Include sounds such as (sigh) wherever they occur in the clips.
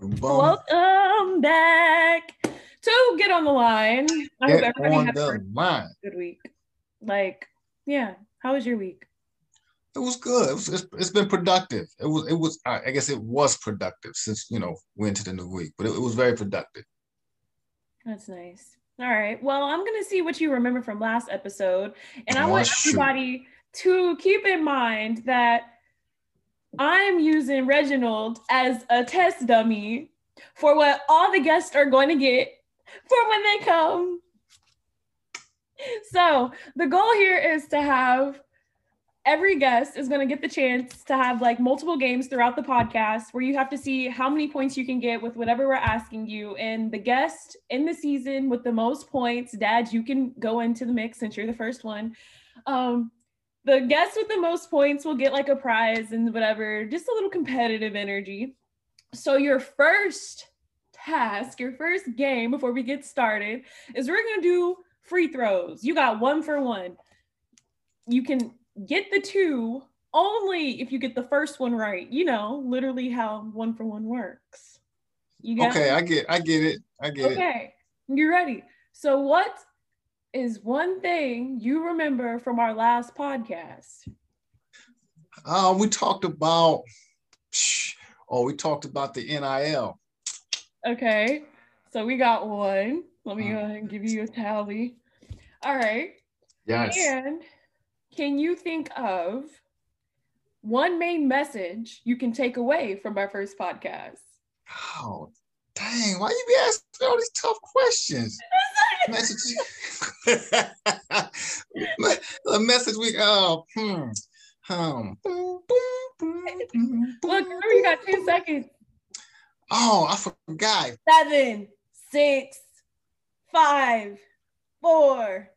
Welcome back to Get on the Line. I Get hope everybody had a good week. Like, yeah. How was your week? It was good. It was, it's, it's been productive. It was. It was. I I guess it was productive since you know we into the new week, but it, it was very productive. That's nice. All right. Well, I'm gonna see what you remember from last episode, and I Oh, want shoot. everybody to keep in mind that I'm using Reginald as a test dummy for what all the guests are going to get for when they come. So the goal here is to have every guest is going to get the chance to have like multiple games throughout the podcast where you have to see how many points you can get with whatever we're asking you. And the guest in the season with the most points, Dad, you can go into the mix since you're the first one. Um, the guest with the most points will get like a prize and whatever, just a little competitive energy. So your first task, your first game before we get started is we're gonna do free throws. You got one for one. You can get the two only if you get the first one right. You know, literally how one for one works. You got Okay, I get. I get it. I get it. Okay, you're ready. So, what is one thing you remember from our last podcast? Um, we talked about. Oh, we talked about the NIL. Okay, so we got one. Let me go ahead and give you a tally. All right. Yes. And can you think of one main message you can take away from our first podcast? Oh, dang! Why you be asking all these tough questions? (laughs) message. (laughs) the message we oh hmm um. Look, remember you got 10 seconds. Oh, I forgot. Seven, six, five, four,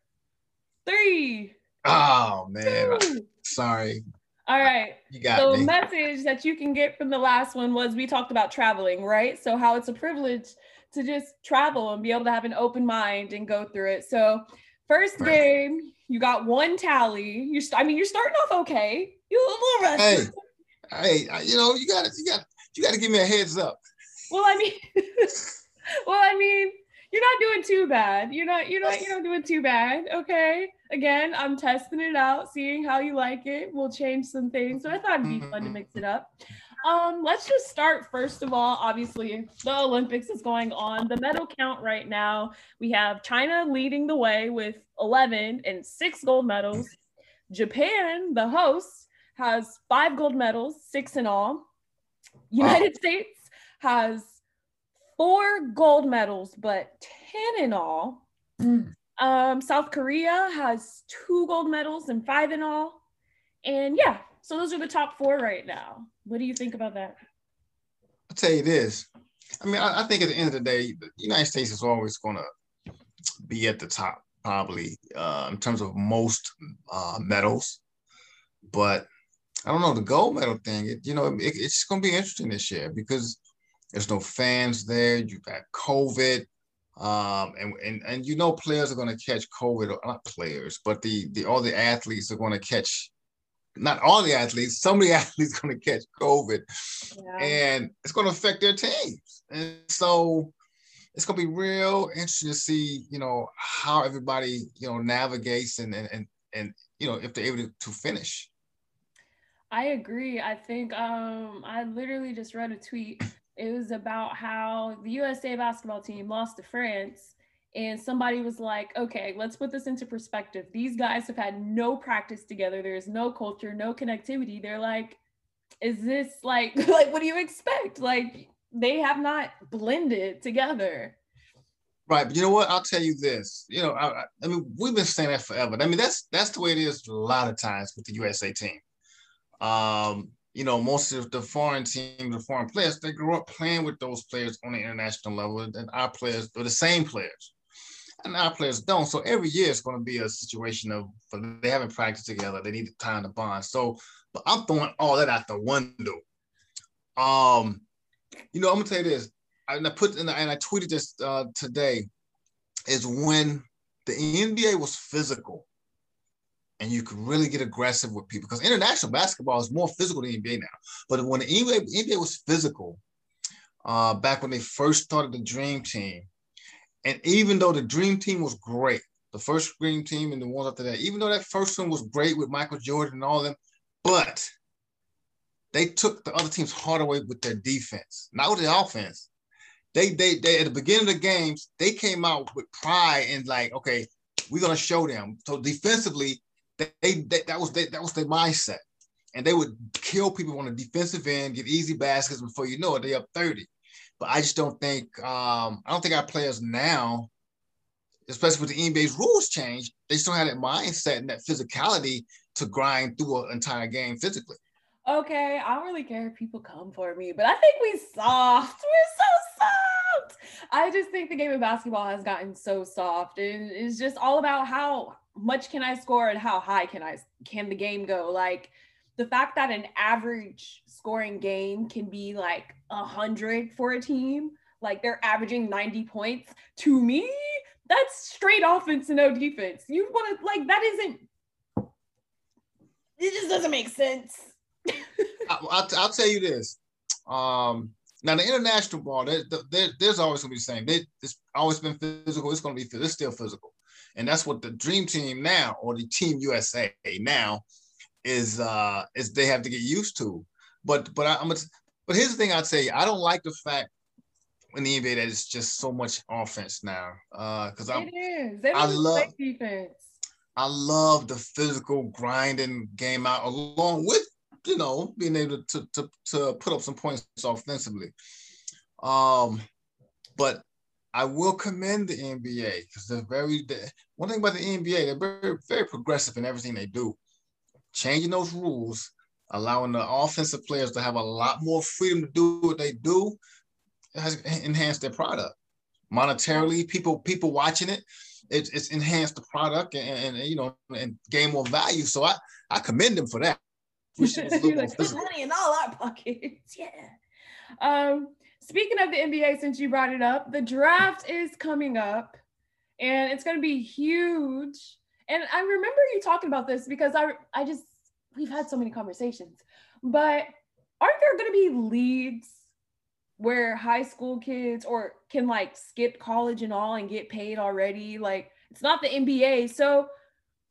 three, Oh man, two. sorry. All right. You got So, me. message that you can get from the last one was we talked about traveling, right? So, how it's a privilege to just travel and be able to have an open mind and go through it. So, first game, you got one tally. You, st- I mean, you're starting off okay. You're a little Hey, rusty. hey, I- you know you got to you got you got to give me a heads up. Well, I mean, (laughs) well, I mean, you're not doing too bad. You're not, you're not, you're not doing too bad. Okay. Again, I'm testing it out, seeing how you like it. We'll change some things. So I thought it'd be fun to mm-hmm. mix it up. Um, let's just start first of all. Obviously, the Olympics is going on. The medal count right now, we have China leading the way with 11 and six gold medals. Japan, the host, has five gold medals, six in all. United States has four gold medals, but 10 in all. Um, South Korea has two gold medals and five in all. And yeah, so those are the top four right now. What do you think about that? I'll tell you this. I mean, I, I think at the end of the day, the United States is always going to be at the top, probably uh, in terms of most uh, medals. But I don't know the gold medal thing. It, you know, it, it's going to be interesting this year because there's no fans there. You've got COVID, um, and and and you know players are going to catch COVID. Not players, but the the all the athletes are going to catch. Not all the athletes. Some of the (laughs) athletes going to catch COVID Yeah. and it's going to affect their teams. And so it's going to be real interesting to see, you know, how everybody, you know, navigates and and and, and you know if they're able to, to finish. I agree. I think um, I literally just read a tweet. It was about how the USA basketball team lost to France. And somebody was like, okay, let's put this into perspective. These guys have had no practice together. There's no culture, no connectivity. They're like, is this (laughs) like, like, what do you expect? Like, they have not blended together. Right, but you know what? I'll tell you this. You know, I, I- mean, we've been saying that forever. I mean, that's that's the way it is a lot of times with the USA team. Um, you know, most of the foreign teams, the foreign players, they grew up playing with those players on the international level, and our players are the same players, and our players don't. So every year it's going to be a situation of they haven't practiced together. They need time to bond. So, but I'm throwing all that out the window. Um, you know, I'm gonna tell you this. And I put and I, and I tweeted this uh, today. Is when the NBA was physical and you could really get aggressive with people because international basketball is more physical than NBA now. But when the NBA, NBA was physical, uh, back when they first started the Dream Team. And even though the Dream Team was great, the first Dream Team and the ones after that, even though that first one was great with Michael Jordan and all of them, but they took the other team's heart away with their defense, not with the offense. They, they, they at the beginning of the games, they came out with pride and like, okay, we're gonna show them. So defensively, they, they that was they, that was their mindset, and they would kill people on the defensive end, get easy baskets before you know it, they up thirty. But I just don't think um, I don't think our players now, especially with the NBA's rules change, they still have that mindset and that physicality to grind through an entire game physically. Okay, I don't really care if people come for me, but I think we soft. We're so soft. I just think the game of basketball has gotten so soft, and it's just all about how much can I score and how high can I can the game go. Like the fact that an average scoring game can be like a hundred for a team, like they're averaging ninety points. To me, that's straight offense and no defense. You want to like that isn't. It just doesn't make sense. (laughs) I, will I'll tell you this. Um, now the international ball, there, there, there's always gonna be the same. They, it's always been physical. It's gonna be it's still physical, and that's what the dream team now, or the team USA now, is uh is they have to get used to. But but I, am but here's the thing I'd say. I don't like the fact in the NBA that it's just so much offense now. Uh, because I I love defense. I love the physical grinding game out along with you know, being able to to to put up some points offensively. Um, but I will commend the NBA because they're very. They're, One thing about the NBA, they're very very progressive in everything they do. Changing those rules, allowing the offensive players to have a lot more freedom to do what they do, has enhanced their product monetarily. People people watching it, it's, it's enhanced the product and, and you know and gain more value. So I I commend them for that. (laughs) You're like, put money in all our pockets. (laughs) Yeah. Um, speaking of the NBA, since you brought it up, the draft is coming up and it's going to be huge. And I remember you talking about this because I, I just, we've had so many conversations, but aren't there going to be leagues where high school kids or can like skip college and all and get paid already? Like, it's not the NBA. So,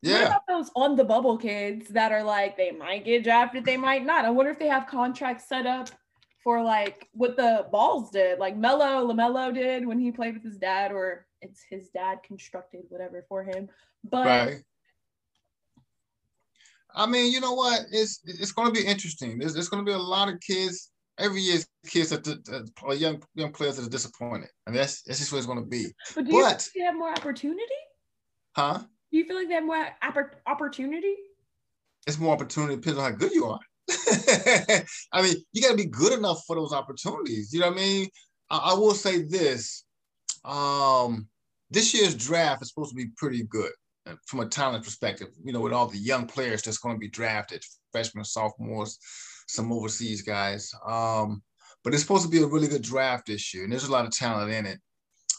yeah. What about those on the bubble kids that are like they might get drafted, they might not? I wonder if they have contracts set up for like what the balls did, like Melo Lamelo did when he played with his dad, or it's his dad constructed whatever for him. But right. I mean, you know what? It's it's going to be interesting. There's, there's going to be a lot of kids every year. Kids that uh, young young players that are disappointed, and that's that's just what it's going to be. But do you, but, you have more opportunity? Huh? Do you feel like they have more opportunity? It's more opportunity depends on how good you are. (laughs) I mean, you got to be good enough for those opportunities. You know what I mean? I, I, will say this: um, this year's draft is supposed to be pretty good from a talent perspective. You know, with all the young players that's going to be drafted, freshmen, sophomores, some overseas guys. Um, but it's supposed to be a really good draft this year, and there's a lot of talent in it.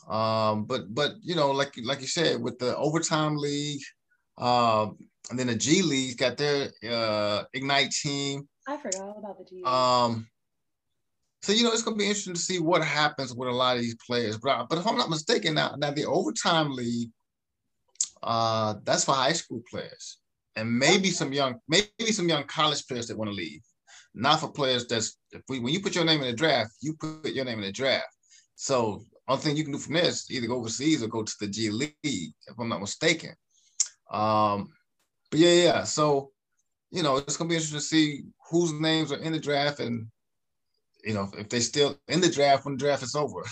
Um, but but you know, like like you said, with the overtime league, um, and then the G League got their uh, Ignite team. I forgot all about the G. Um, so you know, it's gonna be interesting to see what happens with a lot of these players. But but if I'm not mistaken, now now the overtime league, uh, that's for high school players and maybe some young maybe some young college players that want to leave. Not for players that's if we, when you put your name in the draft, you put your name in the draft. So only thing you can do from this either go overseas or go to the G League, if I'm not mistaken. Um, but yeah, yeah. So, you know, it's gonna be interesting to see whose names are in the draft and you know, if they still in the draft when the draft is over.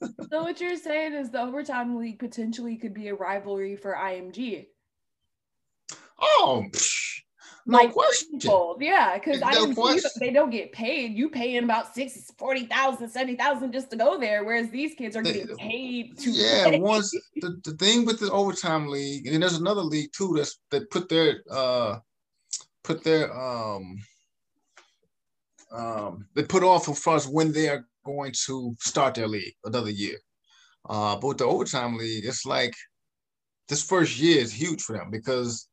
(laughs) so what you're saying is the overtime league potentially could be a rivalry for IMG. Oh, no like question. People. Yeah, because I no they don't get paid. You paying about six, 40,000, 70,000 just to go there, whereas these kids are getting paid to Yeah, play. (laughs) once the, the thing with the overtime league, and then there's another league too that's that put their uh put their um um they put off for us when they are going to start their league another year. Uh, but with the overtime league, it's like this first year is huge for them because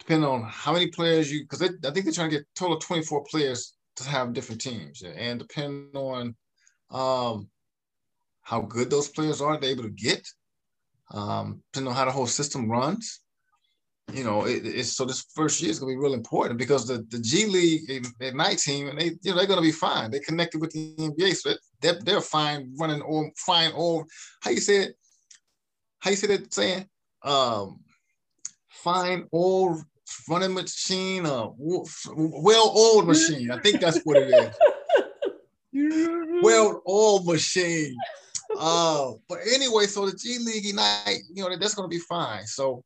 depending on how many players you, because I think they're trying to get total 24 players to have different teams. And depending on um, how good those players are they're able to get, um, depending on how the whole system runs. You know, it, it's so this first year is going to be real important because the, the G League Ignite team and they you know they're going to be fine. They connected with the NBA, so they're, they're fine running or fine or how you say it? How you say that saying? Um, fine old running machine, a well oiled machine. I think that's what it is. (laughs) well oiled machine. Uh, but anyway, so the G League Ignite, you know, that's going to be fine. So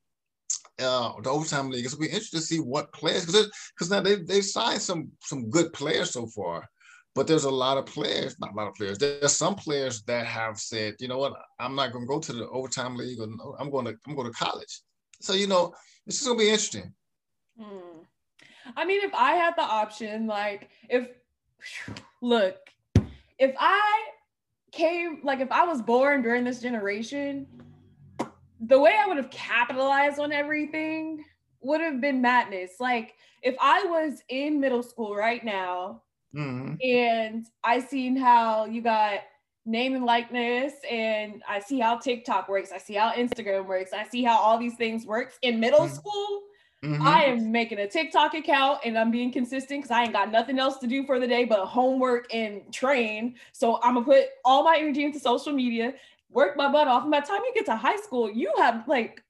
uh, the overtime league, it's to be interesting to see what players because because now they they've signed some some good players so far. But there's a lot of players, not a lot of players. There's some players that have said, you know what, I'm not going to go to the overtime league, or I'm going to I'm going to college. So you know, this is going to be interesting. Hmm. I mean, if I had the option, like if look, if I came, like if I was born during this generation, the way I would have capitalized on everything would have been madness. Like if I was in middle school right now mm-hmm. and I seen how you got name and likeness and I see how TikTok works, I see how Instagram works, I see how all these things works in middle mm-hmm. school Mm-hmm. I am making a TikTok account and I'm being consistent because I ain't got nothing else to do for the day but homework and train. So I'm gonna put all my energy into social media, work my butt off. And by the time you get to high school, you have like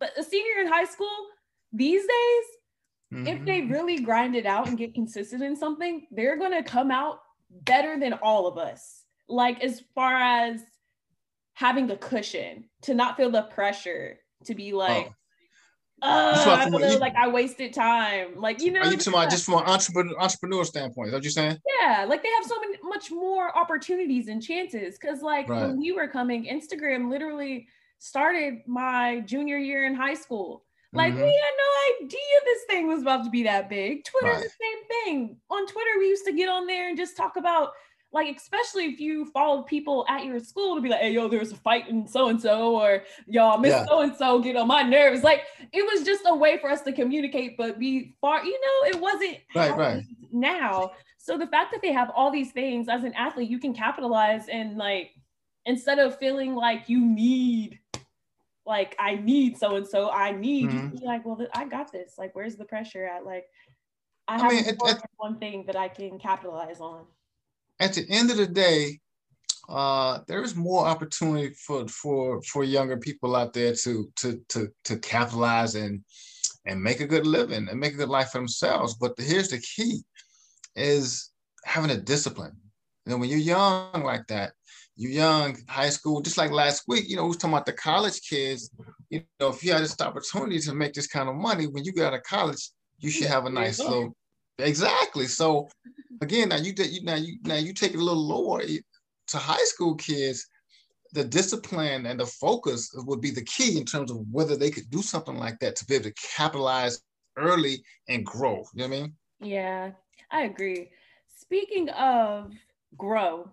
a senior in high school these days, mm-hmm. if they really grind it out and get consistent in something, they're gonna come out better than all of us. Like as far as having the cushion to not feel the pressure to be like, oh uh, I feel like I wasted time. Like you know, are you talking about just from an entrepreneur entrepreneur standpoint? Is that what you're saying? Yeah, like they have so many much more opportunities and chances. Cause like right. when we were coming, Instagram literally started my junior year in high school. Like mm-hmm. we had no idea this thing was about to be that big. Twitter's right. the same thing. On Twitter, we used to get on there and just talk about like especially if you followed people at your school to be like, hey, yo, there's a fight in so and so, or y'all miss so and so get on my nerves. Like it was just a way for us to communicate, but be far, you know, it wasn't right, right. now. So the fact that they have all these things as an athlete, you can capitalize and like instead of feeling like you need like I need so and so, I need mm-hmm. be like, well, I got this. Like, where's the pressure at? Like, I, I have mean, it, one thing that I can capitalize on at the end of the day, uh, there is more opportunity for for for younger people out there to to to to capitalize and and make a good living and make a good life for themselves. But the, here's the key: is having a discipline. You know, when you're young like that, you're young, high school, just like last week, you know, we was talking about the college kids. You know, if you had this opportunity to make this kind of money when you get out of college, you should have a nice little. Exactly. So (laughs) again, now you you now you now you take it a little lower to high school kids. The discipline and the focus would be the key in terms of whether they could do something like that to be able to capitalize early and grow. You know what I mean? Yeah, I agree. Speaking of grow,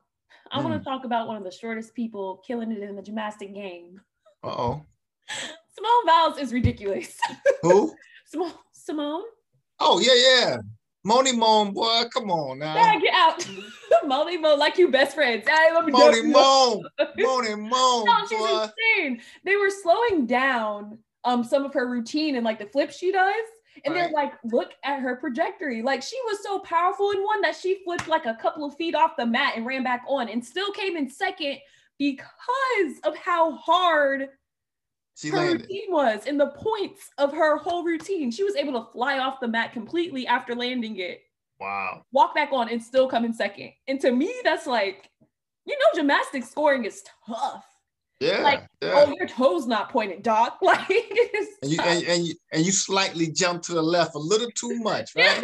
I mm. want to talk about one of the shortest people killing it in the gymnastic game. Uh oh. (laughs) Simone Biles is ridiculous. Who? (laughs) Simone. Simone. Oh yeah, yeah. Mony Moan, boy, come on now. Get out. (laughs) Mony Moan, like you best friends. Let me Mony Moan. (laughs) Mony Moan. No, she's boy. insane. They were slowing down um some of her routine and like the flips she does. And right. they're like, look at her trajectory. Like she was so powerful in one that she flipped like a couple of feet off the mat and ran back on and still came in second because of how hard she her landed. routine was and the points of her whole routine. She was able to fly off the mat completely after landing it. Wow. Walk back on and still come in second. And to me, that's like, you know, gymnastics scoring is tough. Yeah. Like, yeah. oh, your toes not pointed, doc. (laughs) Like, and you, and, and, you and you slightly jump to the left a little too much, (laughs) right?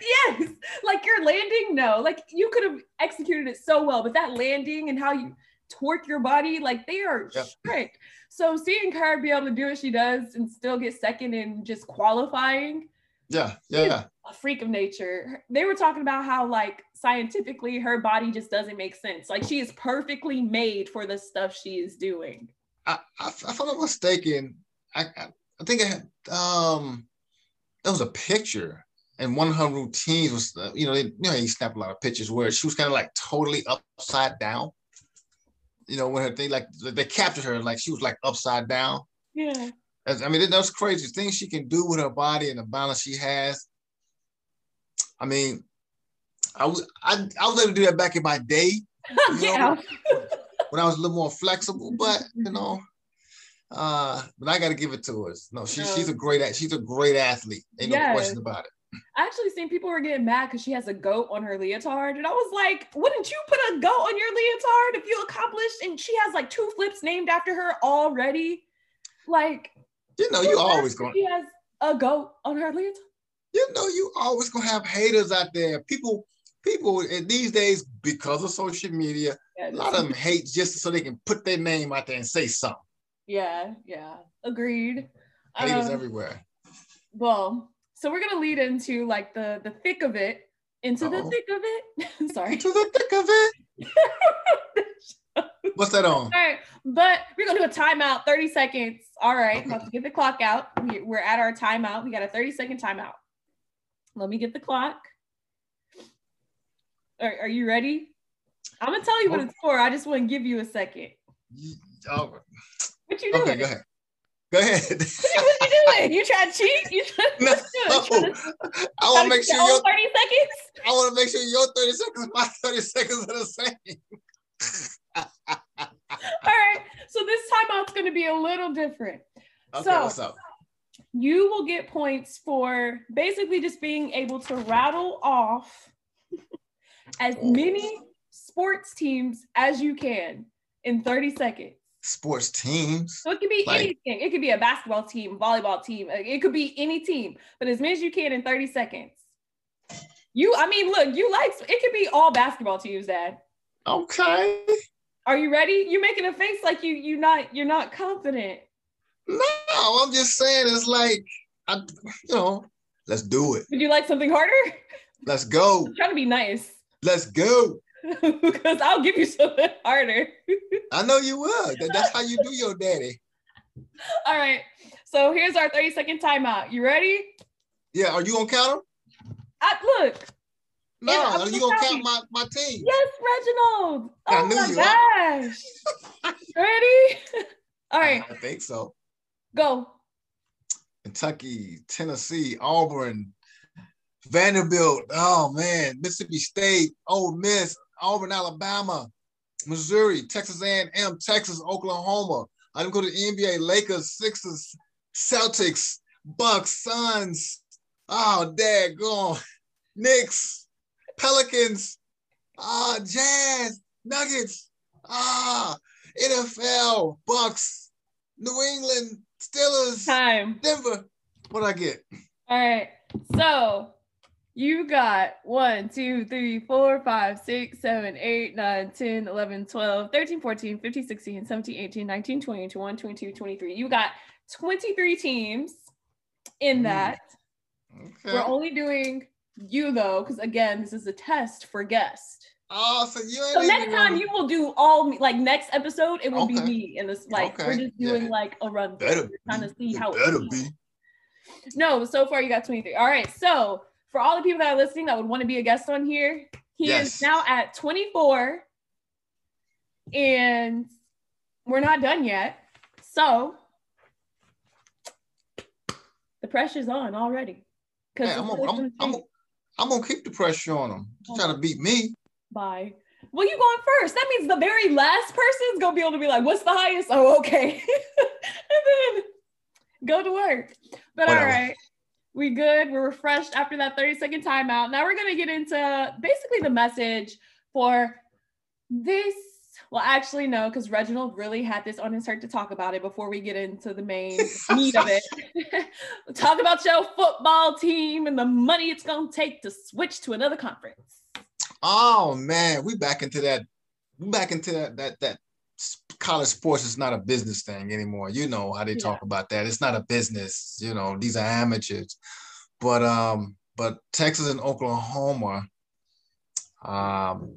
yes. Like your landing, no. Like you could have executed it so well, but that landing and how you torque your body, like they are yep. strict. So seeing her be able to do what she does and still get second in just qualifying. Yeah, yeah. A freak of nature. They were talking about how like scientifically her body just doesn't make sense. Like she is perfectly made for the stuff she is doing. I, I, if I'm not mistaken, I, I think I had um there was a picture and one of her routines was, uh, you know, they, you know, he snapped a lot of pictures where she was kind of like totally upside down. You know, when her thing like they captured her like she was like upside down. Yeah. I mean, that's crazy things she can do with her body and the balance she has. I mean, I was I, I was able to do that back in my day. (laughs) yeah. when I was a little more flexible, but you know, uh, but I got to give it to her. No, she, she's a great she's a great athlete. Ain't yes. no question about it. I actually seen people were getting mad because she has a goat on her leotard, and I was like, "Wouldn't you put a goat on your leotard if you accomplished?" And she has like two flips named after her already. Like, you know, you always going. She has a goat on her leotard. You know, you always gonna have haters out there. People, people these days because of social media, yeah, a lot of them hate just so they can put their name out there and say something. Yeah, yeah, agreed. Haters um, everywhere. Well, so we're gonna lead into like the the thick of it, into Uh-oh. the thick of it. (laughs) Sorry. Into the thick of it. (laughs) What's that on? All right, but we're gonna do a timeout, 30 seconds. All right, okay. about to get the clock out. We, we're at our timeout. We got a 30 second timeout. Let me get the clock. Are, are you ready? I'm gonna tell you what oh. it's for. I just want to give you a second. Oh. What you doing? Okay, go ahead. Go ahead. (laughs) what are you doing? You trying to cheat? You trying, no, (laughs) to, I want to make sure your 30 seconds. I want to make sure your 30 seconds, my (laughs) 30 seconds are the same. All right. So this timeout's going to be a little different. Okay, so, what's up? You will get points for basically just being able to rattle off as many sports teams as you can in 30 seconds sports teams. So it could be like, anything. It could be a basketball team, volleyball team. It could be any team, but as many as you can in 30 seconds. You, I mean, look, you like it could be all basketball teams, Dad. Okay. Are you ready? You're making a face like you you not you're not confident. No, I'm just saying it's like I you know, let's do it. Would you like something harder? Let's go. I'm trying to be nice. Let's go. (laughs) because I'll give you something (laughs) harder. I know you will. That's how you do your (laughs) daddy. All right. So here's our 30 second timeout. You ready? Yeah. Are you gonna count them? I, look. No, yeah, are you gonna count my, my team? Yes, Reginald. I oh my gosh. ready? All right. I think so. Go. Kentucky, Tennessee, Auburn, Vanderbilt. Oh man, Mississippi State, Ole Miss, Auburn, Alabama, Missouri, Texas A&M, Texas, Oklahoma. I didn't go to the NBA, Lakers, Sixers, Celtics, Bucks, Suns. Oh, dad, go on. (laughs) Knicks, Pelicans, ah, Jazz, Nuggets, ah, NFL, Bucks, New England, Steelers, time, Denver. What I get? All right. So you got 1, 2, 3, 4, 5, 6, 7, 8, 9, 10, 11, 12, 13, 14, 15, 16, 17, 18, 19, 20, 21, 22, 23. You got 23 teams in mm. that. Okay. We're only doing you though, because again, this is a test for guest. Oh, so you So next time gonna... you will do all me like next episode, it will okay. be me and this like okay. we're just doing yeah. like a run. Better trying to see how better it be. No, so far you got 23. All right, so for all the people that are listening that would want to be a guest on here, he yes. is now at 24 and we're not done yet. So the pressure's on already. Because hey, I'm, I'm, I'm, I'm, gonna keep the pressure on them. Oh. Trying to beat me. Bye. Well, you going first. That means the very last person's gonna be able to be like, what's the highest? Oh, okay. (laughs) and then go to work. But Whatever. all right we good. We're refreshed after that 30 second timeout. Now we're going to get into basically the message for this. Well, actually, no, because Reginald really had this on his heart to talk about it before we get into the main (laughs) meat of it. (laughs) talk about your football team and the money it's going to take to switch to another conference. Oh man, we back into that. We back into that that that college sports is not a business thing anymore. You know how they yeah. talk about that. It's not a business. You know, these are amateurs. But um, but Texas and Oklahoma, um,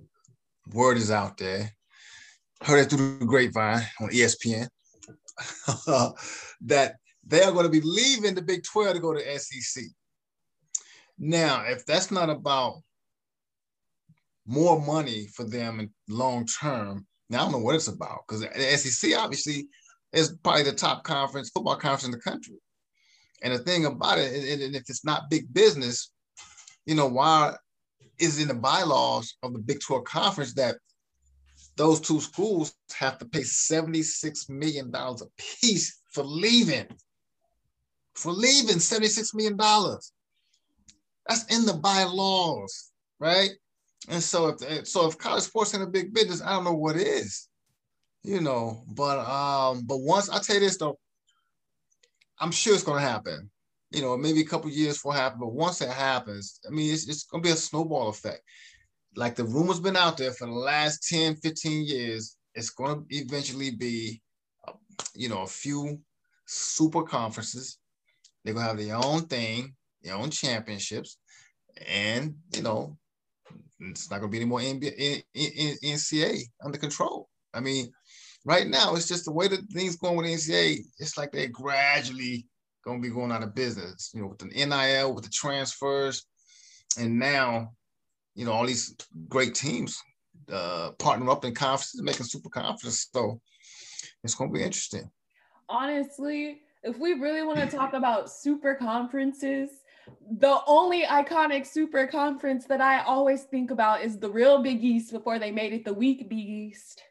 word is out there. Heard it through the grapevine on ESPN (laughs) that they are going to be leaving the Big 12 to go to SEC. Now, if that's not about more money for them in long term, now I don't know what it's about because the SEC obviously is probably the top conference, football conference in the country. And the thing about it, and if it's not big business, you know, why is it in the bylaws of the Big 12 conference that those two schools have to pay $76 million a piece for leaving. For leaving $76 million. That's in the bylaws, right? And so if so if college sports in a big business, I don't know what is. You know, but um, but once I tell you this though, I'm sure it's gonna happen. You know, maybe a couple years it happen, but once it happens, I mean, it's, it's gonna be a snowball effect like the rumor's been out there for the last 10, 15 years, it's to eventually be, uh, you know, a few super conferences. They're to have their own thing, their own championships. And, you know, it's not going to be any more NBA, NCAA under control. I mean, right now, it's just the way that things going with NCAA, it's like they're gradually going to be going out of business, you know, with the NIL, with the transfers. And now you know, all these great teams uh, partner up in conferences, making super conferences. So it's going to be interesting. Honestly, if we really want to talk about super conferences, the only iconic super conference that I always think about is the real Big East before they made it the weak Big East.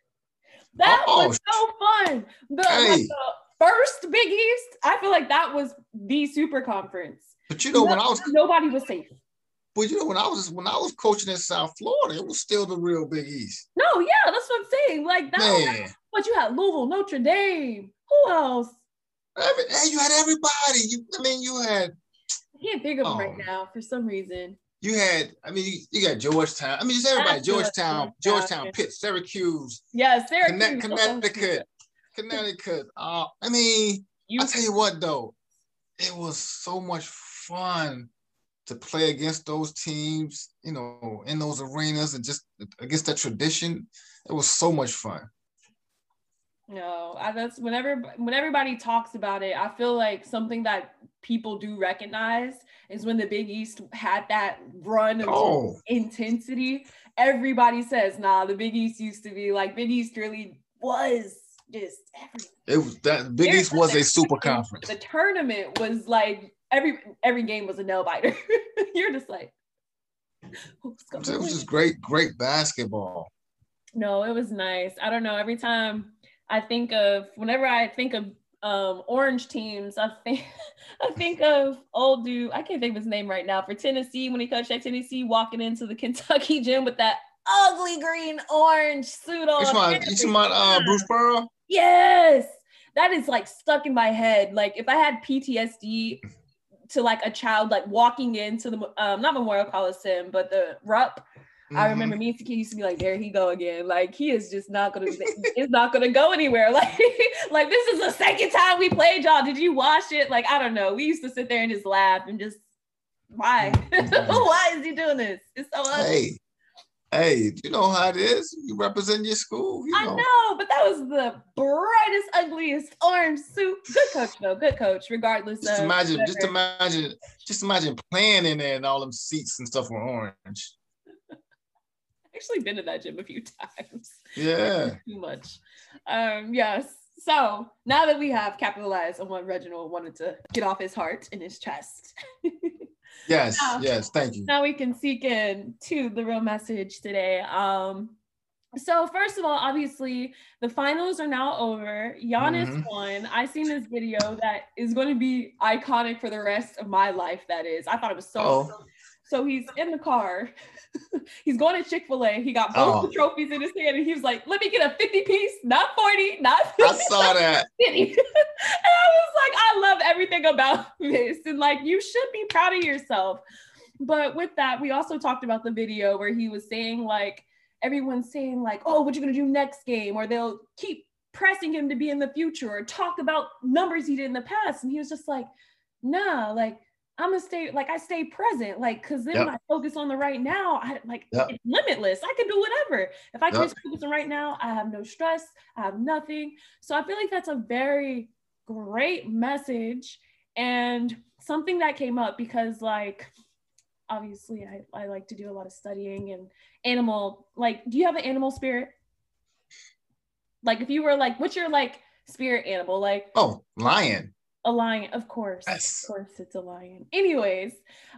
That oh, was so fun. The, hey. like the, first Big East, I feel like that was the super conference. But you know, when I was nobody was safe. But you know, when I was when I was coaching in South Florida, it was still the real Big East. No, yeah, that's what I'm saying. Like that. Man. But you had Louisville, Notre Dame. Who else? Every, hey, you had everybody. You, I mean, you had. I can't think of them right um, now for some reason. You had, I mean, you, you got Georgetown. I mean, just everybody. That's Georgetown, Georgetown, Pitt, Syracuse. Yes, Syracuse. Connecticut, Connecticut. Uh, I mean, you, I tell you what though, it was so much fun to play against those teams, you know, in those arenas and just against that tradition. It was so much fun. No, I, that's whenever when everybody talks about it, I feel like something that people do recognize is when the Big East had that run of oh. intensity. Everybody says, "Nah, the Big East used to be like Big East really was just everything." It was that Big East was a super conference. The tournament was like every every game was a nail biter. (laughs) You're just like, it was just great, great basketball. No, it was nice. I don't know. Every time I think of, whenever I think of um, orange teams, I think (laughs) I think of old dude. I can't think of his name right now for Tennessee when he coached at Tennessee, walking into the (laughs) Kentucky gym with that ugly green orange suit on. One? You talking about uh, Bruce Pearl? Yes, that is like stuck in my head. Like if I had PTSD to like a child like walking into the um not Memorial Coliseum, but the Rupp. Mm-hmm. I remember me and Tiki used to be like, there he go again. Like he is just not gonna it's not gonna go anywhere. (laughs) Like, like this is the second time we played y'all. Did you watch it? Like, I don't know. We used to sit there and just laugh and just why? (laughs) Mm-hmm. why is he doing this? It's so ugly. Hey, Hey, you know how it is. You represent your school. You know. I know, but that was the brightest, ugliest orange suit. Good coach, though. Good coach, regardless. Just imagine, just imagine, just imagine playing in there and all them seats and stuff were orange. Actually been to that gym a few (laughs) times. Yeah. Too much. Um, yes. So now that we have capitalized on what Reginald wanted to get off his heart and his chest. (laughs) Yes, now, yes, thank you. Now we can seek in to the real message today. Um, so first of all, obviously the finals are now over. Giannis mm-hmm. won. I seen this video that is going to be iconic for the rest of my life. That is, I thought it was so. Oh. So he's in the car. (laughs) he's going to Chick Fil A. He got both oh. the trophies in his hand, and he was like, "Let me get a fifty piece, not forty, not 50, I saw (laughs) that. (laughs) and I was like, I love everything about this, and like, you should be proud of yourself. But with that, we also talked about the video where he was saying like everyone's saying like, "Oh, what you gonna do next game?" Or they'll keep pressing him to be in the future or talk about numbers he did in the past, and he was just like, "Nah, like." I'm gonna stay like I stay present, like because then yep. when I focus on the right now, I like yep. it's limitless. I can do whatever. If I can yep. focus on right now, I have no stress, I have nothing. So I feel like that's a very great message and something that came up because like obviously I, I like to do a lot of studying and animal like do you have an animal spirit like if you were like what's your like spirit animal like oh lion a lion of course yes. of course it's a lion anyways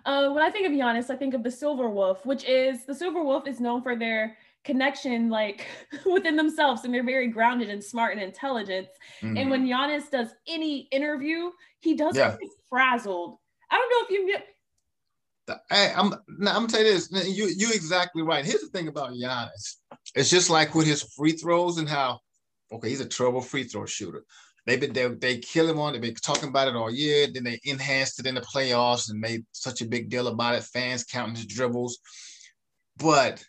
uh, when i think of Giannis, i think of the silver wolf which is the silver wolf is known for their connection like (laughs) within themselves and they're very grounded and smart and intelligent mm-hmm. and when Giannis does any interview he does yeah. frazzled i don't know if you get Hey, I'm now I'm gonna tell you this. You you exactly right. Here's the thing about Giannis. It's just like with his free throws and how okay, he's a trouble free throw shooter. They've been they, they kill him on, they've been talking about it all year. Then they enhanced it in the playoffs and made such a big deal about it, fans counting his dribbles. But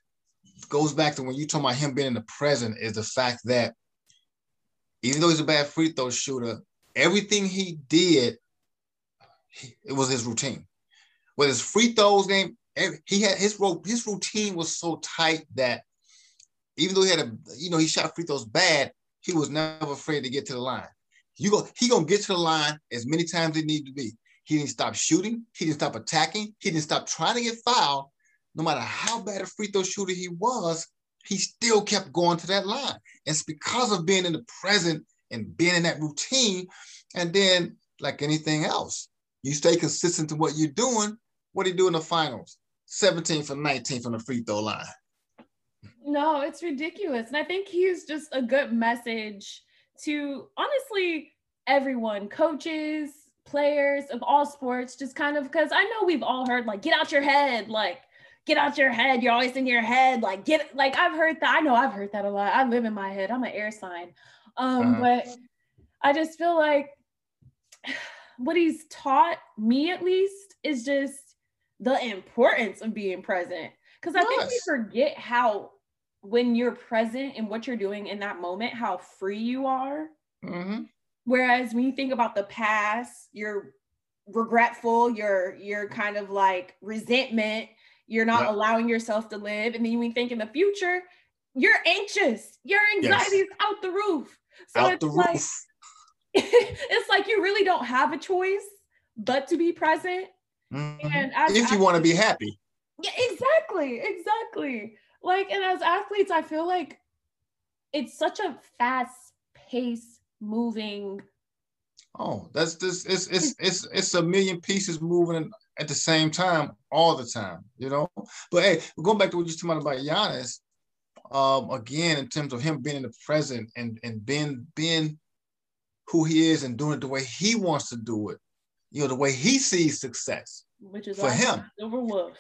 goes back to when you talk about him being in the present, is the fact that even though he's a bad free throw shooter, everything he did, it was his routine with his free throws game, he had his his routine was so tight that even though he had a you know he shot free throws bad, he was never afraid to get to the line. You go, he gonna get to the line as many times as it need to be. He didn't stop shooting. He didn't stop attacking. He didn't stop trying to get fouled. No matter how bad a free throw shooter he was, he still kept going to that line. And It's because of being in the present and being in that routine. And then, like anything else, you stay consistent to what you're doing. What do you do in the finals? 17 for 19 from the free throw line. No, it's ridiculous. And I think he's just a good message to honestly everyone, coaches, players of all sports, just kind of because I know we've all heard like, get out your head, like, get out your head. You're always in your head. Like, get like I've heard that. I know I've heard that a lot. I live in my head. I'm an air sign. Um, uh-huh. but I just feel like (sighs) what he's taught me at least is just the importance of being present. Because I think we forget how when you're present and what you're doing in that moment, how free you are. Mm-hmm. Whereas when you think about the past, you're regretful, you're you're kind of like resentment, you're not allowing yourself to live. And then when you think in the future, you're anxious, your anxiety yes. is out the roof. So out it's like roof. (laughs) it's like you really don't have a choice but to be present. Mm-hmm. And if you want to be happy. Yeah, exactly. Exactly. Like, and as athletes, I feel like it's such a fast pace moving. Oh, that's this it's it's it's it's a million pieces moving at the same time all the time, you know. But hey, going back to what you're talking about Giannis, um, again, in terms of him being in the present and and being being who he is and doing it the way he wants to do it, you know, the way he sees success. Which is for him. Silver Wolf.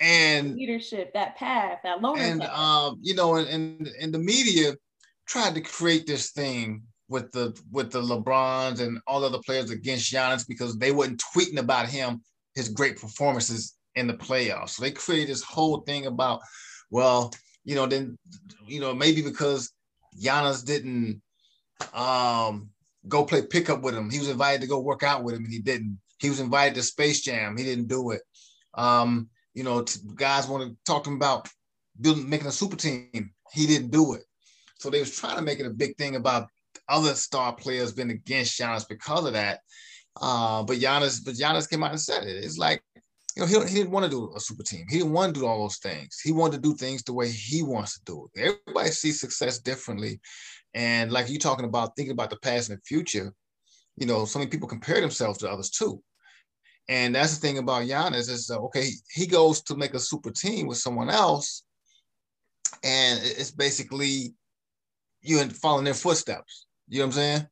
And leadership, that path, that loner And path. um, you know, and, and and the media tried to create this thing with the with the LeBrons and all the other players against Giannis because they weren't tweeting about him, his great performances in the playoffs. So they created this whole thing about, well, you know, then you know, maybe because Giannis didn't um go play pickup with him. He was invited to go work out with him, and he didn't. He was invited to Space Jam. He didn't do it. Um, you know, guys want to talk about building, making a super team. He didn't do it. So they was trying to make it a big thing about other star players being against Giannis because of that. Uh, but Giannis, but Giannis came out and said it. It's like, you know, he, he didn't want to do a super team. He didn't want to do all those things. He wanted to do things the way he wants to do it. Everybody sees success differently. And like you talking about thinking about the past and the future, you know, so many people compare themselves to others too. And that's the thing about Giannis is uh, okay, he goes to make a super team with someone else, and it's basically you following their footsteps. You know what I'm saying?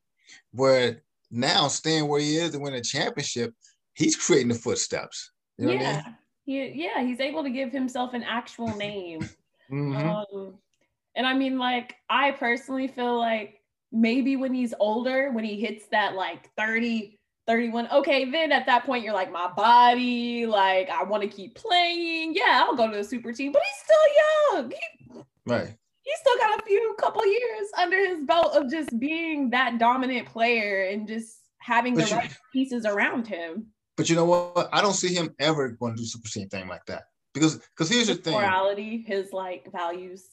Where now staying where he is and win a championship, he's creating the footsteps. You know yeah. I mean? He, yeah, he's able to give himself an actual name. (laughs) mm-hmm. um, and I mean, like, I personally feel like maybe when he's older, when he hits that like 30, 31, okay, then at that point, you're like, my body, like, I want to keep playing. Yeah, I'll go to the super team, but he's still young. He, right. He's still got a few couple years under his belt of just being that dominant player and just having but the you, right pieces around him. But you know what? I don't see him ever going to do super team thing like that because because here's his the thing: morality, his like values.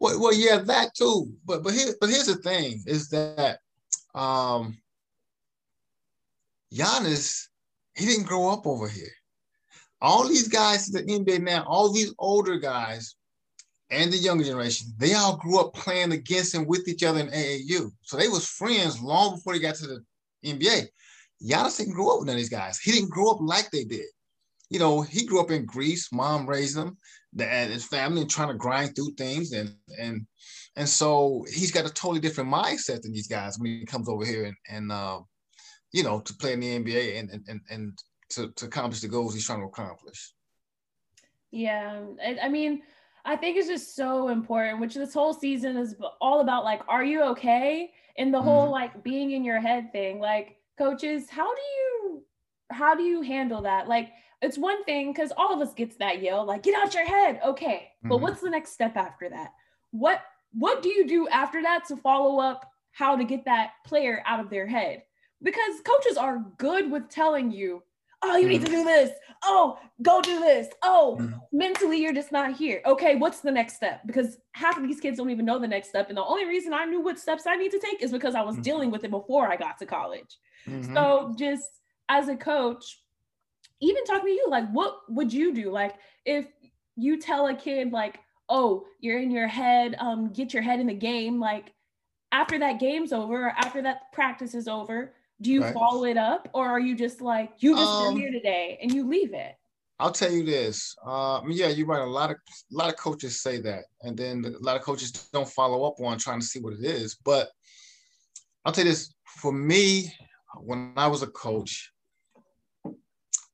Well, well, yeah, that too. But but here, but here's the thing: is that um, Giannis, he didn't grow up over here. all these guys in the NBA now, all these older guys and the younger generation, they all grew up playing against and with each other in AAU. So they was friends long before they got to the NBA. Giannis didn't grow up with none of these guys. He didn't grow up like they did. You know, he grew up in Greece. Mom raised him, and his family trying to grind through things, and and and so he's got a totally different mindset than these guys when he comes over here and and uh, you know to play in the NBA and and and to to accomplish the goals he's trying to accomplish. Yeah, I mean, I think it's just so important. Which this whole season is all about, like, are you okay? And the mm-hmm. whole like being in your head thing, like coaches, how do you how do you handle that? Like it's one thing because all of us gets that yell, like get out your head. Okay. Mm-hmm. But what's the next step after that? What what do you do after that to follow up how to get that player out of their head? Because coaches are good with telling you, oh, you need to do this. Oh, go do this. Oh, mm-hmm. mentally, you're just not here. Okay, what's the next step? Because half of these kids don't even know the next step. And the only reason I knew what steps I need to take is because I was mm-hmm. dealing with it before I got to college. Mm-hmm. So just as a coach, even talking to you, like, what would you do? Like, if you tell a kid, like, oh, you're in your head, um, get your head in the game, like, after that game's over, after that practice is over, do you right. follow it up or are you just like, you just um, here today and you leave it? I'll tell you this. Uh, yeah, you're right. A lot of a lot of coaches say that, and then a lot of coaches don't follow up on trying to see what it is. But I'll tell you this: for me, when I was a coach,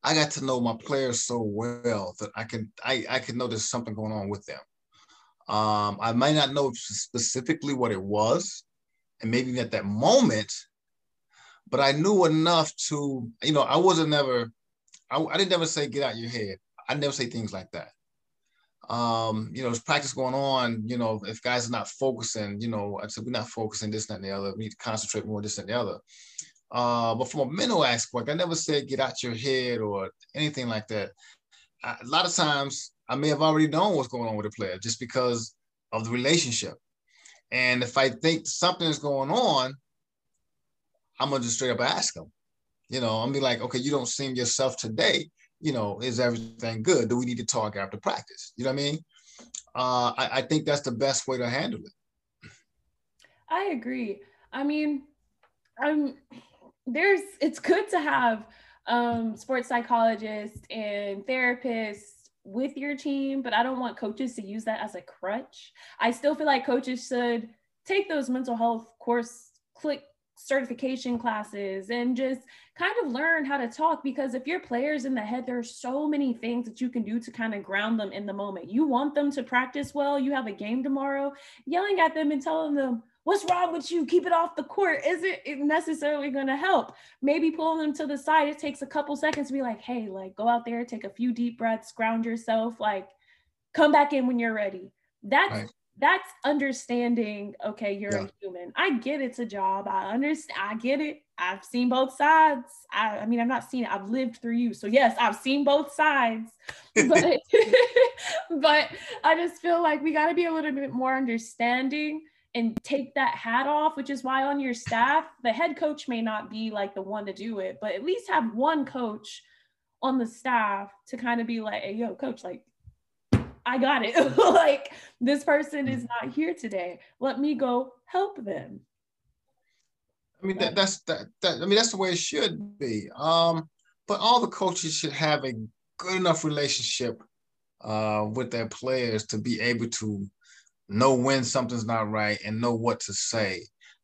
I got to know my players so well that I can I, I can know there's something going on with them. Um, I might not know specifically what it was, and maybe at that moment, but I knew enough to, you know, I wasn't never, I, I didn't ever say get out your head. I never say things like that. Um, you know, there's practice going on, you know, if guys are not focusing, you know, I said, we're not focusing this, that, and the other. We need to concentrate more this and the other. Uh, but from a mental aspect, I never said get out your head or anything like that. I, a lot of times I may have already known what's going on with a player just because of the relationship. And if I think something is going on, I'm gonna just straight up ask them. You know, I'm be like, okay, you don't seem yourself today. You know, is everything good? Do we need to talk after practice? You know what I mean? Uh, I, I think that's the best way to handle it. I agree. I mean, I'm there's it's good to have um, sports psychologists and therapists with your team, but I don't want coaches to use that as a crutch. I still feel like coaches should take those mental health course click certification classes and just kind of learn how to talk because if your players in the head there are so many things that you can do to kind of ground them in the moment you want them to practice well you have a game tomorrow yelling at them and telling them what's wrong with you? Keep it off the court. Isn't it necessarily going to help? Maybe pulling them to the side. It takes a couple seconds to be like, hey, like go out there, take a few deep breaths, ground yourself, like come back in when you're ready. That's right. That's understanding. Okay, you're yeah. a human. I get it's a job. I understand. I get it. I've seen both sides. I, I mean, I've not seen it. I've lived through you. So yes, I've seen both sides. (laughs) But (laughs) but I just feel like we got to be a little bit more understanding and take that hat off, which is why on your staff, the head coach may not be like the one to do it, but at least have one coach on the staff to kind of be like, hey, yo, coach, like, I got it. (laughs) like, this person is not here today. Let me go help them. I mean, that, that's that, that. I mean, that's the way it should be. Um, but all the coaches should have a good enough relationship uh, with their players to be able to know when something's not right and know what to say.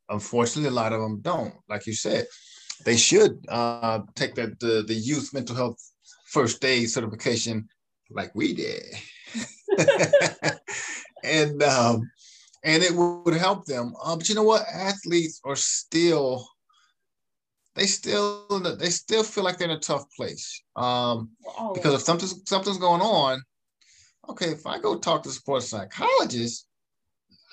Unfortunately, a lot of them don't. Like you said, they should uh, take that the, the youth mental health first aid certification like we did. And um, and it would help them. Uh, but you know what? Athletes are still they still they still feel like they're in a tough place um, because if something's something's going on, okay, if I go talk to a sports psychologist,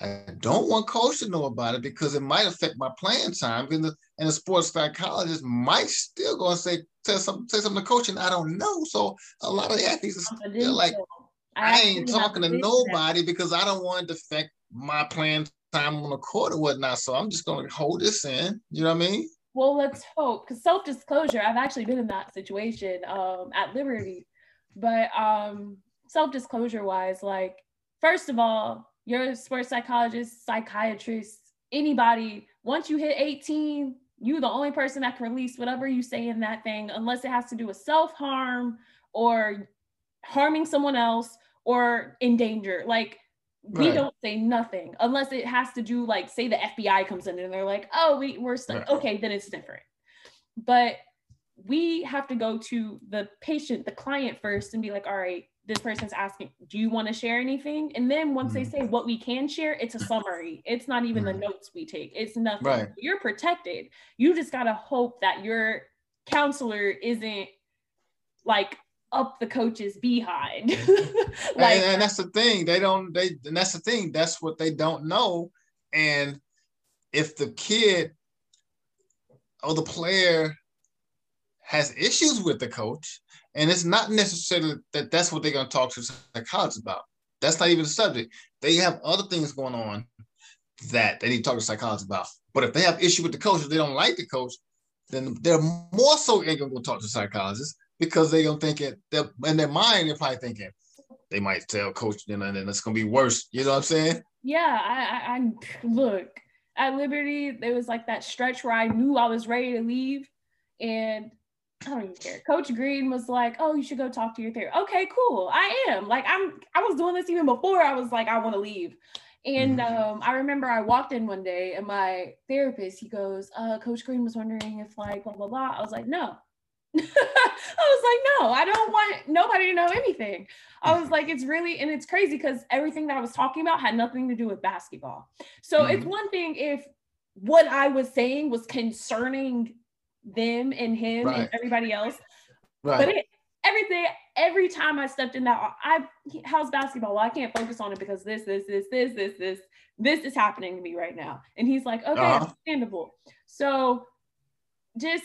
I don't want coach to know about it because it might affect my playing time. And the, and the sports psychologist might still go and say, say something, say something to coach, and I don't know. So a lot of athletes are still like, I, I ain't talking to nobody that. because I don't want to affect my playing time on the court or whatnot. So I'm just going to hold this in. You know what I mean? Well, let's hope because self disclosure, I've actually been in that situation um, at Liberty But um, self-disclosure wise, like first of all, you're a sports psychologist, psychiatrist, anybody, once you hit 18, you the only person that can release whatever you say in that thing, unless it has to do with self-harm or harming someone else or in danger. Like we right. don't say nothing unless it has to do like say the FBI comes in and they're like, oh, we we're stuck. Right. Okay, then it's different. But we have to go to the patient, the client first, and be like, all right, this person's asking, do you want to share anything? And then once mm-hmm. they say what we can share, it's a summary. It's not even mm-hmm. the notes we take. It's nothing. Right. You're protected. You just gotta hope that your counselor isn't like up the coach's behind. (laughs) like, and, and, that's the thing. They don't, they and that's the thing. That's what they don't know. And if the kid or the player has issues with the coach, and it's not necessarily that that's what they're going to talk to psychologists about. That's not even the subject. They have other things going on that they need to talk to psychologists about. But if they have issue with the coach, if they don't like the coach, then they're more so ain't gonna go talk to psychologists because they're gonna think it. In their mind, they're probably thinking they might tell coach, and then it's gonna be worse. You know what I'm saying? Yeah, I, I, I look at Liberty. There was like that stretch where I knew I was ready to leave, and I don't even care. Coach Green was like, "Oh, you should go talk to your therapist." Okay, cool. I am. Like I'm I was doing this even before I was like I want to leave. And mm-hmm. um, I remember I walked in one day and my therapist, he goes, uh, Coach Green was wondering if like blah blah blah. I was like, no. (laughs) I was like, no, I don't want nobody to know anything. I was like, it's really, and it's crazy because everything that I was talking about had nothing to do with basketball. So mm-hmm. it's one thing if what I was saying was concerning them and him right. and everybody else. Right. But it, everything, every time I stepped in that, I how's basketball? Well, I can't focus on it because this, this, this, this, this, this, this is happening to me right now. And he's like, okay, uh-huh. understandable. So just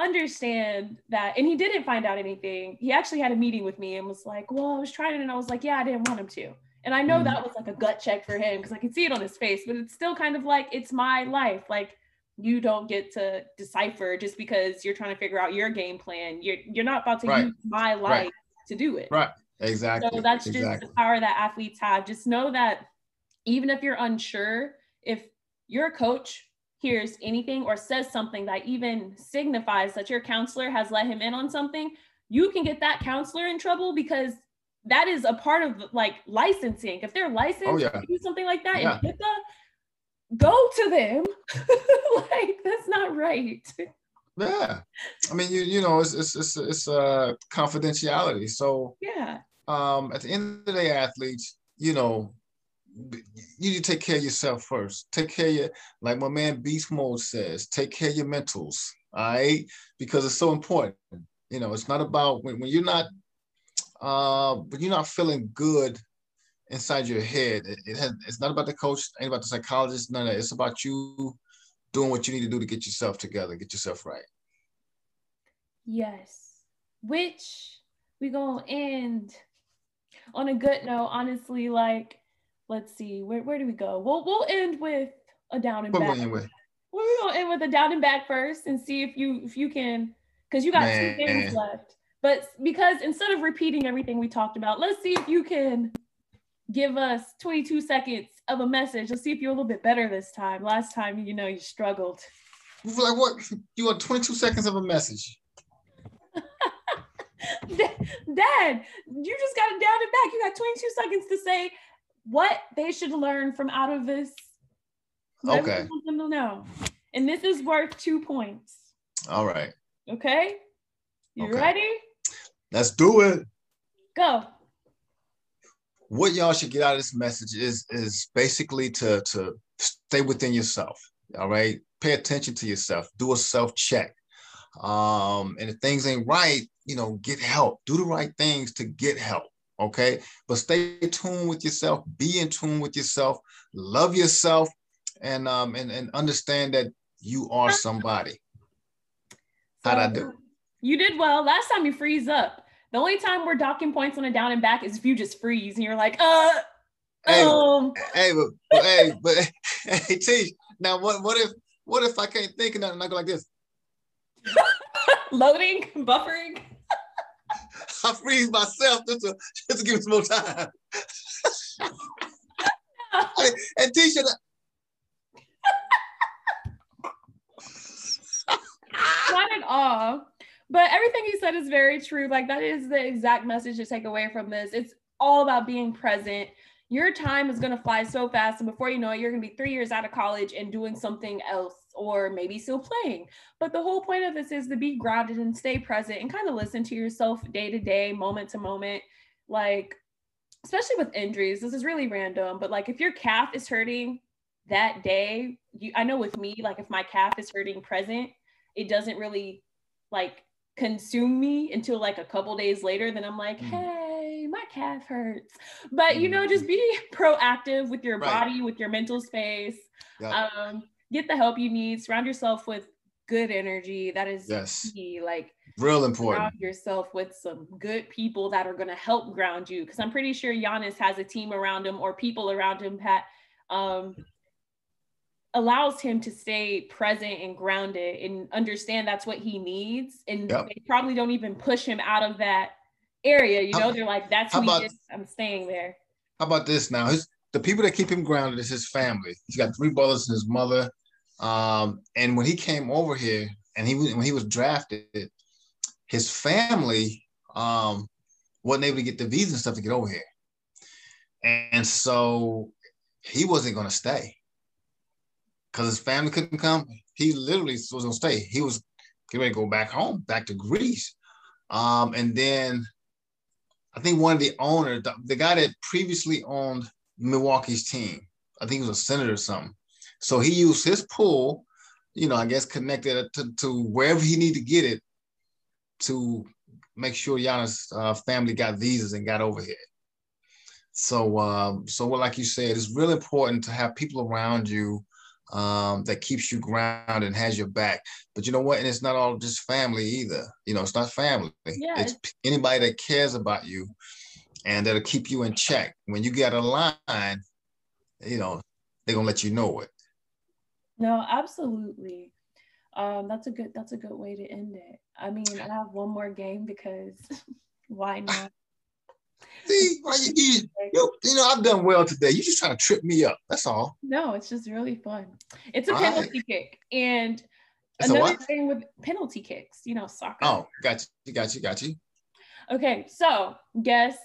understand that. And he didn't find out anything. He actually had a meeting with me and was like, well, I was trying it. And I was like, yeah, I didn't want him to. And I know mm-hmm. that was like a gut check for him because I could see it on his face, but it's still kind of like, it's my life. Like, you don't get to decipher just because you're trying to figure out your game plan. You're you're not about to right. use my life right. to do it. Right. Exactly. So that's just exactly. the power that athletes have. Just know that even if you're unsure, if your coach hears anything or says something that even signifies that your counselor has let him in on something, you can get that counselor in trouble because that is a part of like licensing. If they're licensed oh, yeah. to do something like that yeah. in HIPAA, go to them. (laughs) like that's not right. Yeah, I mean, you you know, it's it's it's, it's uh, confidentiality. So yeah. Um, at the end of the day, athletes, you know, you need to take care of yourself first. Take care of your, like my man Beast Mode says, take care of your mentals. All right, because it's so important. You know, it's not about when, when you're not, uh, when you're not feeling good inside your head. It, it has, it's not about the coach, ain't about the psychologist, none of that. It's about you doing what you need to do to get yourself together, get yourself right. Yes. Which we gonna end on a good note, honestly, like let's see, where, where do we go? We'll we'll end with a down and back. We're gonna end with a down and back first and see if you if you can because you got Man. two games left. But because instead of repeating everything we talked about, let's see if you can give us 22 seconds of a message. Let's see if you're a little bit better this time. Last time, you know, you struggled. Like what? You want 22 seconds of a message? (laughs) Dad, you just got it down and back. You got 22 seconds to say what they should learn from out of this. Okay. Them to know. And this is worth two points. All right. Okay. You okay. ready? Let's do it. Go what y'all should get out of this message is is basically to to stay within yourself. All right, pay attention to yourself. Do a self check. Um, and if things ain't right, you know, get help. Do the right things to get help. Okay, but stay tuned with yourself. Be in tune with yourself. Love yourself, and um and and understand that you are somebody. How'd I do? You did well. Last time you freeze up. The only time we're docking points on a down and back is if you just freeze and you're like, uh, hey, um. hey, but, but hey, but (laughs) hey, T. Now, what, what if, what if I can't think of nothing? I go like this. (laughs) Loading, buffering. I freeze myself just to just to give it some more time. and Tisha, (laughs) not at all. But everything you said is very true. Like that is the exact message to take away from this. It's all about being present. Your time is going to fly so fast. And before you know it, you're going to be three years out of college and doing something else, or maybe still playing. But the whole point of this is to be grounded and stay present and kind of listen to yourself day to day, moment to moment. Like, especially with injuries, this is really random, but like if your calf is hurting that day, you, I know with me, like if my calf is hurting present, it doesn't really like consume me until like a couple days later. Then I'm like, mm. hey, my calf hurts. But you know, just mm. be (laughs) proactive with your right. body, with your mental space. Yep. Um, get the help you need. Surround yourself with good energy. That is yes. key. Like real important. Surround yourself with some good people that are going to help ground you. Because I'm pretty sure Giannis has a team around him or people around him that um, allows him to stay present and grounded and understand that's what he needs. And yep. they probably don't even push him out of that area. You know, how, they're like, that's who about, I'm staying there. How about this now? His, the people that keep him grounded is his family. He's got three brothers and his mother. Um, and when he came over here and he when he was drafted, his family um, wasn't able to get the visa and stuff to get over here. And so he wasn't going to stay because his family couldn't come. He literally was gonna stay. He was getting ready to go back home, back to Greece. Um, and then I think one of the owners, the, the, guy that previously owned Milwaukee's team, I think he was a senator or something. So he used his pull, you know, I guess connected to, to wherever he needed to get it to make sure Giannis' uh, family got visas and got over here. So, um, so well, like you said, it's really important to have people around you um, that keeps you grounded and has your back. But you know what? And it's not all just family either. You know, it's not family. Yeah. It's anybody that cares about you and that'll keep you in check. When you get a line, you know, they're gonna let you know it. No, absolutely. Um, that's a good that's a good way to end it. I mean, I have one more game because (laughs) why not? (laughs) See, why you, you, you, know, I've done well today. You're just trying to trip me up. That's all. No, it's just really fun. It's a all penalty right. kick. And it's another thing with penalty kicks, you know, soccer. Oh, got you, got you, got you. Okay, so guess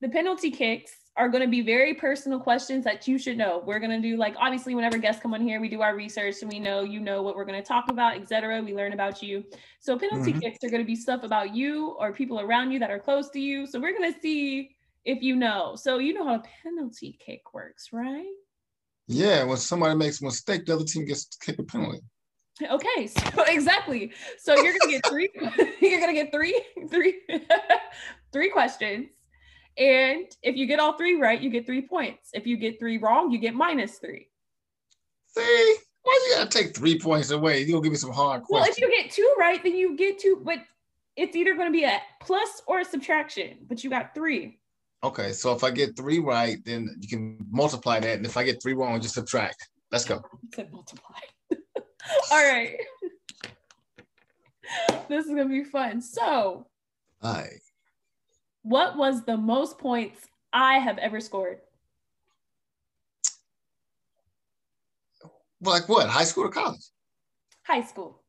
the penalty kicks are going to be very personal questions that you should know. We're going to do like obviously whenever guests come on here, we do our research and we know you know what we're going to talk about, etc. We learn about you. So penalty mm-hmm. kicks are going to be stuff about you or people around you that are close to you. So we're going to see if you know. So you know how a penalty kick works, right? Yeah, when somebody makes a mistake, the other team gets to kick a penalty. Okay, so (laughs) exactly. So you're gonna get three. (laughs) you're gonna get three, three, (laughs) three questions and if you get all three right, you get three points. If you get three wrong, you get minus three. See, why you gotta take three points away? You'll give me some hard questions. Well, if you get two right, then you get two, but it's either going to be a plus or a subtraction, but you got three. Okay, so if I get three right, then you can multiply that. And if I get three wrong, just subtract. Let's go. (laughs) said multiply. (laughs) All right. (laughs) this is going to be fun. So, All right. What was the most points I have ever scored? Like what? High school or college? High school.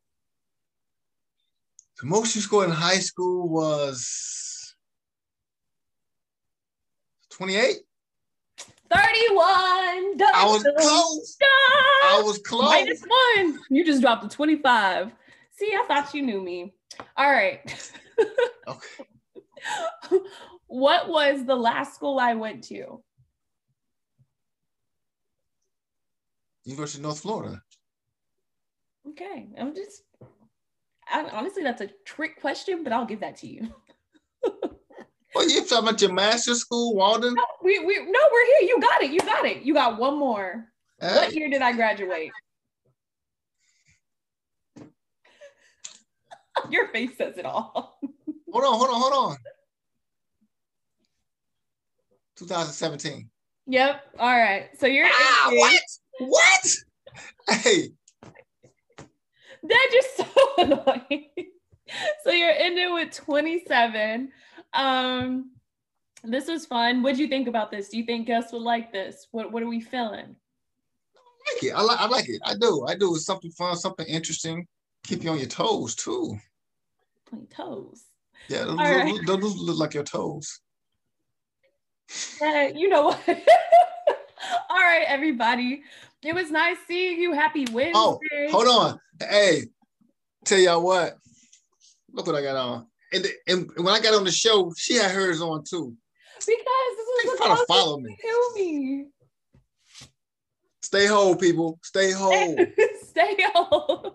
The most you scored in high school was 28? 31. Dun, I was close. I was close. Minus one. You just dropped a 25. See, I thought you knew me. All right. (laughs) okay. What was the last school I went to? University of North Florida. Okay, I'm just I, honestly that's a trick question, but I'll give that to you. well, you talking about your master's school, Walden? No, we, we no, we're here. You got it. You got it. You got one more. Hey. What year did I graduate? (laughs) Your face says it all. Hold on, hold on, hold on. 2017. Yep. All right. So you're ah, what? What? Hey. That's just (laughs) so annoying. so you're ending with 27. Um, this was fun. What'd you think about this? Do you think guests would like this? What What are we feeling? I like it. I like. I like it. I do. I do. It's something fun, something interesting. Keep you on your toes too. On your toes. Yeah, those, right. those- those look like your toes. Yeah, you know what? (laughs) All right, everybody. It was nice seeing you. Happy oh, Wednesday. Oh, hold on. Hey, tell y'all what. Look what I got on. And, and when I got on the show, she had hers on too. Because this is trying to follow me. kill me. Stay whole, people. Stay whole. (laughs) Stay home.